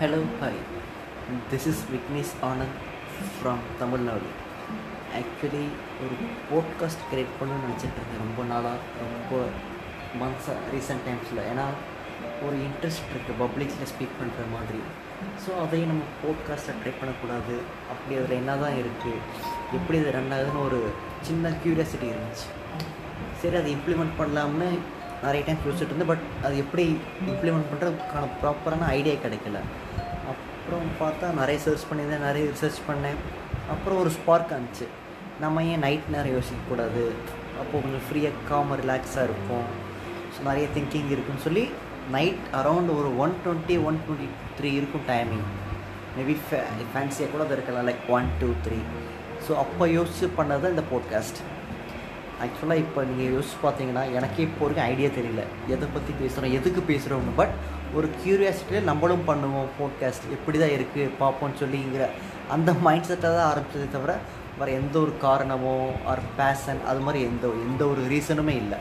Hello, hi. This is Vignesh Anand from Tamil Nadu actually ஒரு podcast create பண்ணணும்னு நினச்சிட்டு இருக்கேன் ரொம்ப நாளாக ரொம்ப மந்த்ஸாக ரீசெண்ட் டைம்ஸில் ஏன்னா ஒரு இன்ட்ரெஸ்ட் இருக்குது பப்ளிக்கில் ஸ்பீக் பண்ணுற மாதிரி. ஸோ அதையும் நம்ம போட்காஸ்ட்டை ட்ரை பண்ணக்கூடாது. அப்படி அதில் என்ன தான் இருக்குது எப்படி இது ரன் ஆகுதுன்னு ஒரு சின்ன க்யூரியாசிட்டி இருந்துச்சு. சரி அதை இம்ப்ளிமெண்ட் பண்ணலாம்னு நிறைய டைம் யோசிச்சுட்டு இருந்தேன். பட் அது எப்படி இம்ப்ளிமெண்ட் பண்ணுறதுக்கான ப்ராப்பரான ஐடியா கிடைக்கல. அப்புறம் பார்த்தா நிறைய சர்ச் பண்ணியிருந்தேன் நிறைய ரிசர்ச் பண்ணேன். அப்புறம் ஒரு ஸ்பார்க் ஆனிச்சு நம்ம ஏன் நைட் நேரம் யோசிக்கக்கூடாது அப்போது கொஞ்சம் ஃப்ரீயாக காம ரிலாக்ஸாக இருக்கும் ஸோ நிறைய திங்கிங் இருக்குன்னு சொல்லி நைட் அரௌண்ட் ஒரு one twenty one twenty three இருக்கும் டைமிங் மேபி ஃபே ஃபேன்சியாக கூட அது இருக்கலாம். Like one two three so அப்போ யோசிச்சு பண்ணது தான் இந்த போட்காஸ்ட் ஆக்சுவலாக இப்போ நீங்கள் யோசிச்சு பார்த்தீங்கன்னா எனக்கே இப்போ வரைக்கும் ஐடியா தெரியல. எதை பற்றி பேசுகிறோம் எதுக்கு பேசுகிறோம்னு பட் ஒரு க்யூரியாசிட்டியில் நம்மளும் பண்ணுவோம் போட்காஸ்ட் எப்படி தான் இருக்குது பார்ப்போம்னு சொல்லிங்கிற அந்த மைண்ட் செட்டை தான் ஆரம்பித்ததே தவிர வேறு எந்த ஒரு காரணமோ ஆர் பேஷன் அது மாதிரி எந்த எந்த ஒரு ரீசனுமே இல்லை.